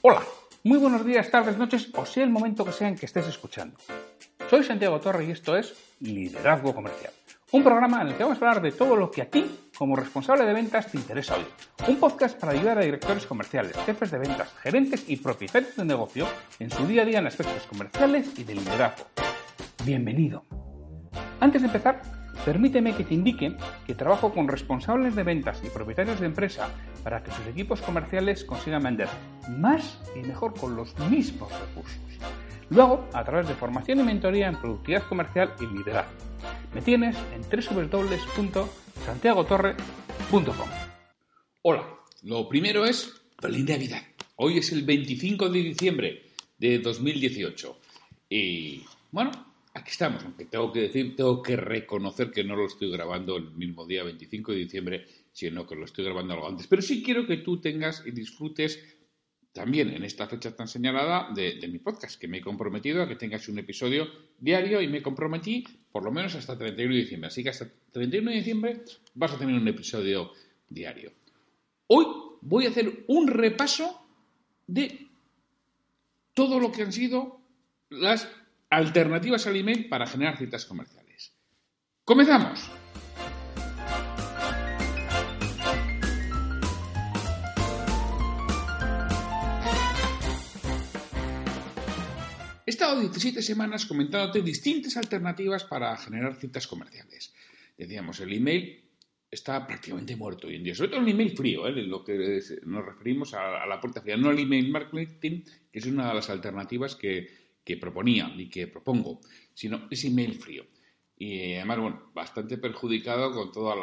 Hola, muy buenos días, tardes, noches o sea el momento que sea en que estés escuchando. Soy Santiago Torre y esto es Liderazgo Comercial. Un programa en el que vamos a hablar de todo lo que a ti, como responsable de ventas, te interesa hoy. Un podcast para ayudar a directores comerciales, jefes de ventas, gerentes y propietarios de negocio en su día a día en aspectos comerciales y de liderazgo. Bienvenido. Antes de empezar, permíteme que te indique que trabajo con responsables de ventas y propietarios de empresa para que sus equipos comerciales consigan vender más y mejor con los mismos recursos. Luego, a través de formación y mentoría en productividad comercial y liderazgo. Me tienes en www.santiagotorre.com. Hola, lo primero es feliz Navidad. Hoy es el 25 de diciembre de 2018. Y bueno, estamos, aunque tengo que decir, tengo que reconocer que no lo estoy grabando el mismo día 25 de diciembre, sino que lo estoy grabando algo antes. Pero sí quiero que tú tengas y disfrutes también en esta fecha tan señalada de, mi podcast, que me he comprometido a que tengas un episodio diario y me comprometí por lo menos hasta 31 de diciembre. Así que hasta 31 de diciembre vas a tener un episodio diario. Hoy voy a hacer un repaso de todo lo que han sido las alternativas al email para generar citas comerciales. ¡Comenzamos! He estado 17 semanas comentándote distintas alternativas para generar citas comerciales. Decíamos, el email está prácticamente muerto hoy en día, sobre todo el email frío, ¿eh? lo que nos referimos a, la puerta fría, no el email marketing, que es una de las alternativas que, proponía y que propongo, sino ese email frío. Y además, bueno, bastante perjudicado con todo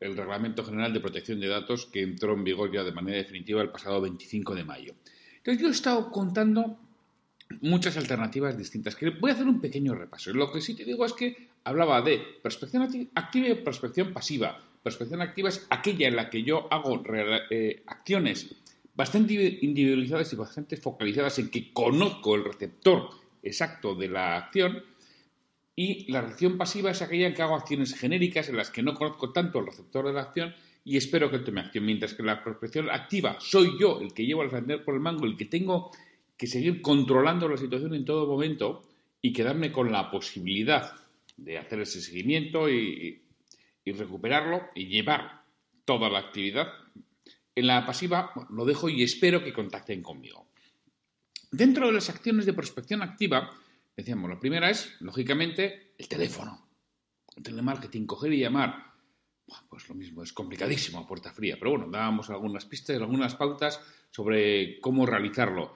el Reglamento General de Protección de Datos que entró en vigor ya de manera definitiva el pasado 25 de mayo. Entonces yo he estado contando muchas alternativas distintas. voy a hacer un pequeño repaso. Lo que sí te digo es que hablaba de prospección activa y prospección pasiva. Prospección activa es aquella en la que yo hago eh, acciones bastante individualizadas y bastante focalizadas en que conozco el receptor exacto de la acción. Y la reacción pasiva es aquella en que hago acciones genéricas en las que no conozco tanto el receptor de la acción y espero que tome acción. Mientras que la prospección activa soy yo el que llevo al vender por el mango, el que tengo que seguir controlando la situación en todo momento y quedarme con la posibilidad de hacer ese seguimiento y, recuperarlo y llevar toda la actividad. En la pasiva lo dejo y espero que contacten conmigo. Dentro de las acciones de prospección activa, decíamos, la primera es, lógicamente, el teléfono. El telemarketing, coger y llamar. Pues lo mismo, es complicadísimo a puerta fría, pero bueno, dábamos algunas pistas, algunas pautas sobre cómo realizarlo.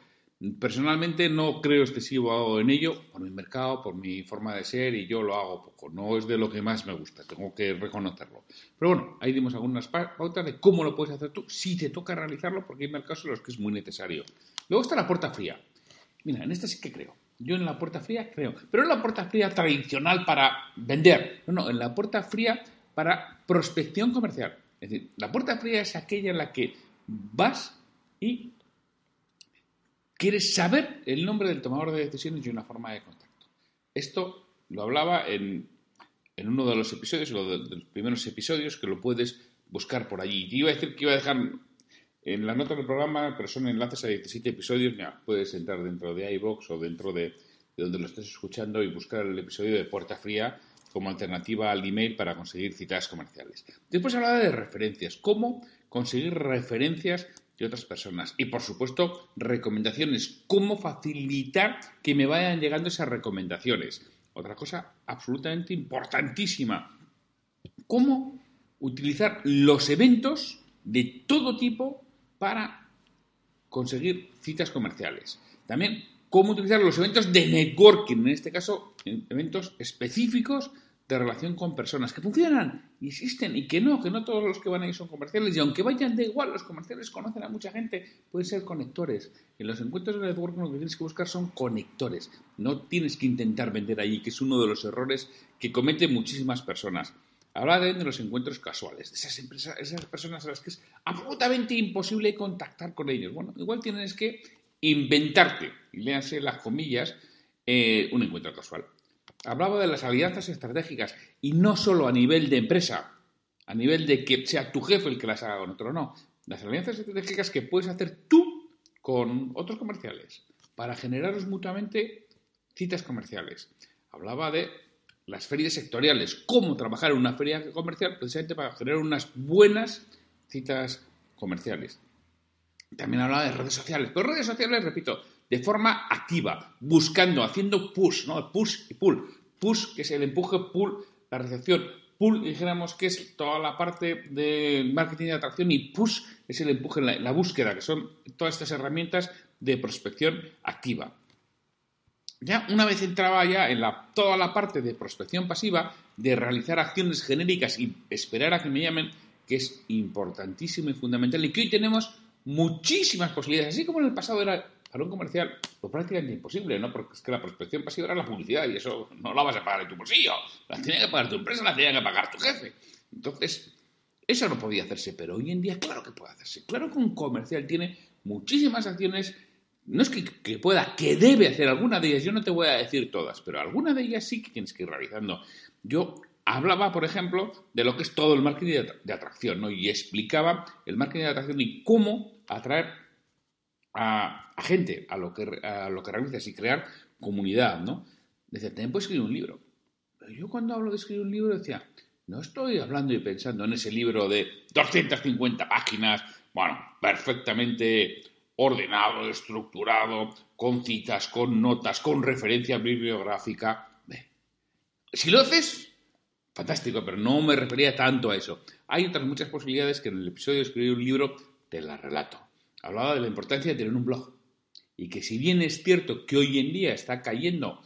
Personalmente no creo excesivo en ello, por mi mercado, por mi forma de ser y yo lo hago poco. No es de lo que más me gusta, tengo que reconocerlo. Pero bueno, ahí dimos algunas pautas de cómo lo puedes hacer tú si te toca realizarlo, porque hay mercados en los que es muy necesario. Luego está la puerta fría. Mira, en esta sí que creo. Yo en la puerta fría creo. Pero en la puerta fría tradicional para vender. No, no, en la puerta fría para prospección comercial. Es decir, la puerta fría es aquella en la que vas y quieres saber el nombre del tomador de decisiones y una forma de contacto. Esto lo hablaba en, uno de los episodios, uno de, los primeros episodios, que lo puedes buscar por allí. Te iba a decir que iba a dejar en la nota del programa, pero son enlaces a 17 episodios. Ya, puedes entrar dentro de iBox o dentro de, de donde lo estés escuchando y buscar el episodio de Puerta Fría como alternativa al email para conseguir citas comerciales. Después hablaba de referencias, cómo conseguir referencias de otras personas. Y por supuesto, recomendaciones. ¿Cómo facilitar que me vayan llegando esas recomendaciones? Otra cosa absolutamente importantísima. ¿Cómo utilizar los eventos de todo tipo para conseguir citas comerciales? También cómo utilizar los eventos de networking, en este caso eventos específicos de relación con personas que funcionan existen y que no, que no todos los que van ahí son comerciales y aunque vayan de igual, los comerciales conocen a mucha gente, pueden ser conectores. En los encuentros de networking lo que tienes que buscar son conectores, no tienes que intentar vender allí, que es uno de los errores que cometen muchísimas personas. Habla de, los encuentros casuales, de esas empresas, esas personas a las que es absolutamente imposible contactar con ellos. Bueno, igual tienes que inventarte, y léanse las comillas, eh, un encuentro casual hablaba de las alianzas estratégicas y no solo a nivel de empresa, a nivel de que sea tu jefe el que las haga con otro, no. Las alianzas estratégicas que puedes hacer tú con otros comerciales para generaros mutuamente citas comerciales. Hablaba de las ferias sectoriales, cómo trabajar en una feria comercial precisamente para generar unas buenas citas comerciales. También hablaba de redes sociales, pero redes sociales, repito, de forma activa, buscando, haciendo push, ¿no? Push y pull. Push, que es el empuje, pull, la recepción. Pull, dijéramos que es toda la parte de marketing de atracción y push es el empuje, la, la búsqueda, que son todas estas herramientas de prospección activa. Ya una vez entraba ya en la, toda la parte de prospección pasiva, de realizar acciones genéricas y esperar a que me llamen, que es importantísimo y fundamental y que hoy tenemos muchísimas posibilidades, así como en el pasado era para un comercial, pues prácticamente imposible, ¿no? Porque es que la prospección pasiva era la publicidad y eso no la vas a pagar en tu bolsillo. La tiene que pagar tu empresa, la tiene que pagar tu jefe. Entonces, eso no podía hacerse, pero hoy en día claro que puede hacerse. Claro que un comercial tiene muchísimas acciones, no es que, que, pueda, que debe hacer alguna de ellas, yo no te voy a decir todas, pero alguna de ellas sí que tienes que ir realizando. Yo hablaba, por ejemplo, de lo que es todo el marketing de, atracción, ¿no? Y explicaba el marketing de atracción y cómo atraer a, gente a lo, que, a lo que realizas y crear comunidad, ¿no? Decía, también puedes escribir un libro. Pero yo cuando hablo de escribir un libro decía, no estoy hablando y pensando en ese libro de 250 páginas, bueno, perfectamente ordenado, estructurado, con citas, con notas, con referencia bibliográfica. Si lo haces, fantástico, pero no me refería tanto a eso. Hay otras muchas posibilidades que en el episodio de escribir un libro te las relato hablaba de la importancia de tener un blog. Y que si bien es cierto que hoy en día está cayendo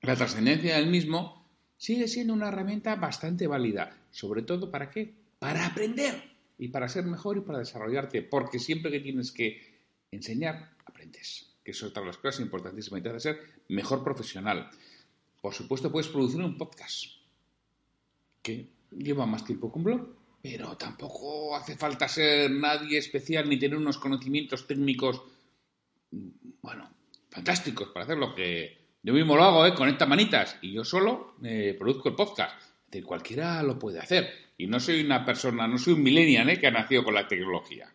la trascendencia del mismo, sigue siendo una herramienta bastante válida. Sobre todo, ¿para qué? Para aprender y para ser mejor y para desarrollarte. Porque siempre que tienes que enseñar, aprendes. Que eso es otra de las cosas importantísimas. Te hace ser mejor profesional. Por supuesto, puedes producir un podcast que lleva más tiempo que un blog pero tampoco hace falta ser nadie especial ni tener unos conocimientos técnicos, bueno, fantásticos para hacerlo, que yo mismo lo hago, ¿eh? Conecta manitas y yo solo eh, produzco el podcast. De cualquiera lo puede hacer. Y no soy una persona, no soy un millennial ¿eh? que ha nacido con la tecnología.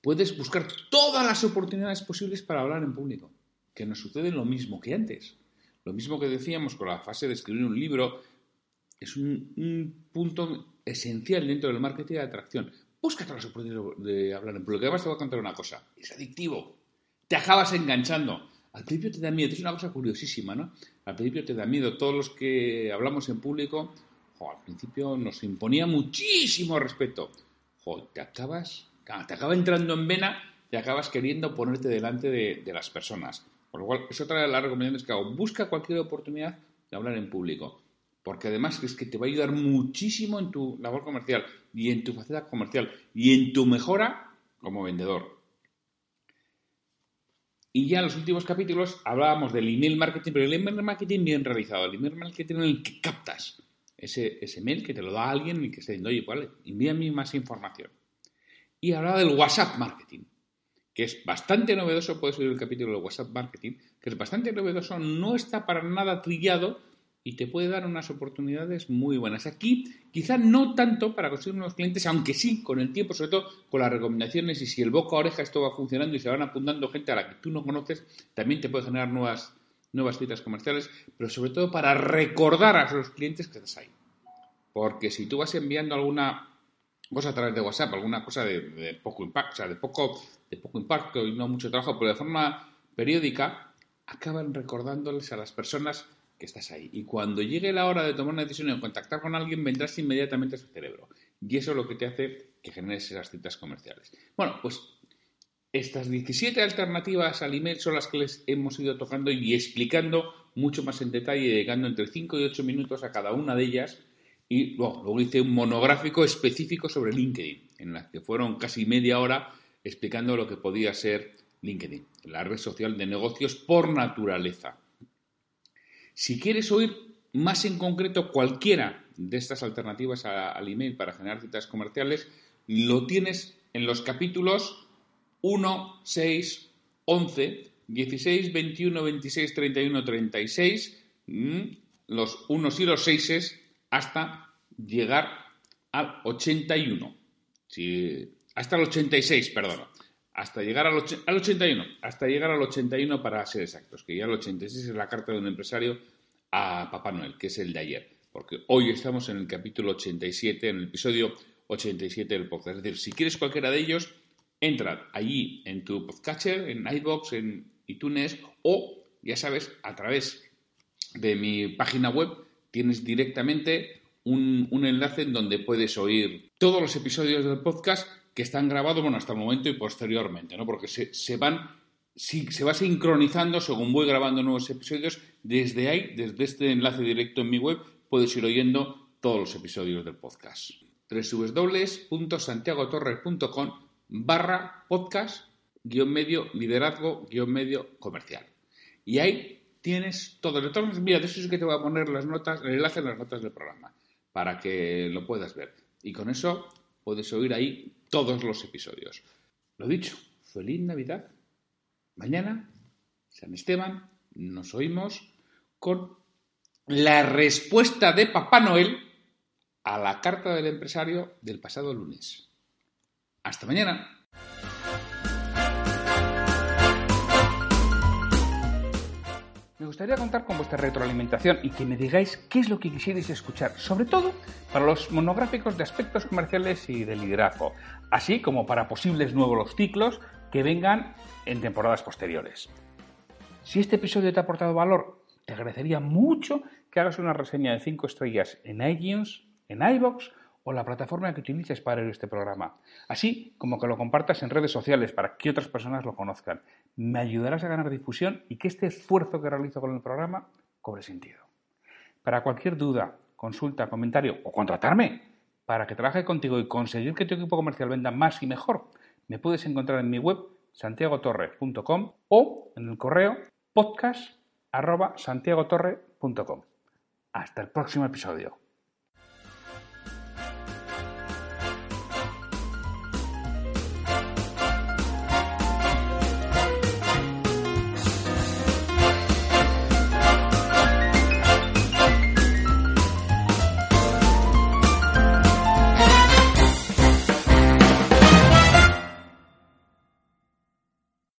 Puedes buscar todas las oportunidades posibles para hablar en público. Que nos sucede lo mismo que antes. Lo mismo que decíamos con la fase de escribir un libro, es un, punto esencial dentro del marketing de atracción. Búscate las oportunidades de hablar en público. Además te voy a contar una cosa. Es adictivo. Te acabas enganchando. Al principio te da miedo. Es una cosa curiosísima, ¿no? Al principio te da miedo. Todos los que hablamos en público, al principio nos imponía muchísimo respeto. te acabas, te acaba entrando en vena y acabas queriendo ponerte delante de, de las personas. Por lo cual, es otra de las recomendaciones que hago. Busca cualquier oportunidad de hablar en público porque además es que te va a ayudar muchísimo en tu labor comercial y en tu faceta comercial y en tu mejora como vendedor. Y ya en los últimos capítulos hablábamos del email marketing, pero el email marketing bien realizado, el email marketing en el que captas ese, ese mail que te lo da alguien y que está diciendo, oye, vale, envíame más información. Y hablaba del WhatsApp marketing, que es bastante novedoso, puedes oír el capítulo del WhatsApp marketing, que es bastante novedoso, no está para nada trillado, y te puede dar unas oportunidades muy buenas. Aquí quizá no tanto para conseguir nuevos clientes, aunque sí con el tiempo, sobre todo con las recomendaciones y si el boca a oreja esto va funcionando y se van apuntando gente a la que tú no conoces, también te puede generar nuevas, nuevas citas comerciales, pero sobre todo para recordar a los clientes que estás ahí. Porque si tú vas enviando alguna cosa a través de WhatsApp, alguna cosa de, poco impacto, o sea, de poco, de poco impacto y no mucho trabajo, pero de forma periódica, acaban recordándoles a las personas que estás ahí. Y cuando llegue la hora de tomar una decisión y contactar con alguien, vendrás inmediatamente a su cerebro. Y eso es lo que te hace que generes esas citas comerciales. Bueno, pues Estas 17 alternativas al email son las que les hemos ido tocando y explicando mucho más en detalle, dedicando entre 5 y 8 minutos a cada una de ellas. Y luego, luego hice un monográfico específico sobre LinkedIn, en la que fueron casi media hora explicando lo que podía ser LinkedIn, la red social de negocios por naturaleza. Si quieres oír más en concreto cualquiera de estas alternativas al email para generar citas comerciales, lo tienes en los capítulos 1, 6, 11, 16, 21, 26, 31, 36, los 1 y los 6 hasta llegar al 81. hasta el 86, perdón. Hasta llegar al, al 81. Hasta llegar al 81 para ser exactos, que ya el 86 es la carta de un empresario a Papá Noel, que es el de ayer. Porque hoy estamos en el capítulo 87, en el episodio 87 del podcast. Es decir, si quieres cualquiera de ellos, entra allí en tu podcatcher, en iBox, en iTunes o, ya sabes, a través de mi página web tienes directamente un, enlace en donde puedes oír todos los episodios del podcast que están grabados, hasta el momento y posteriormente, ¿no? Porque se, van se va sincronizando según voy grabando nuevos episodios. Desde ahí, desde este enlace directo en mi web, puedes ir oyendo todos los episodios del podcast. www.santiagotorres.com barra podcast guion medio liderazgo guion medio comercial. Y ahí tienes todo. De todas mira, de eso es que te voy a poner las notas, el enlace en las notas del programa para que lo puedas ver. Y con eso puedes oír ahí todos los episodios. Lo dicho, feliz Navidad. Mañana, San Esteban, nos oímos con la respuesta de Papá Noel a la carta del empresario del pasado lunes. Hasta mañana. Me gustaría contar con vuestra retroalimentación y que me digáis qué es lo que quisierais escuchar, sobre todo para los monográficos de aspectos comerciales y de liderazgo, así como para posibles nuevos ciclos que vengan en temporadas posteriores. Si este episodio te ha aportado valor, te agradecería mucho que hagas una reseña de 5 estrellas en iTunes, en iBox o la plataforma que utilices para ver este programa, así como que lo compartas en redes sociales para que otras personas lo conozcan. Me ayudarás a ganar difusión y que este esfuerzo que realizo con el programa cobre sentido. Para cualquier duda, consulta, comentario o contratarme para que trabaje contigo y conseguir que tu equipo comercial venda más y mejor, me puedes encontrar en mi web santiagotorre.com o en el correo podcast.santiagotorre.com. Hasta el próximo episodio.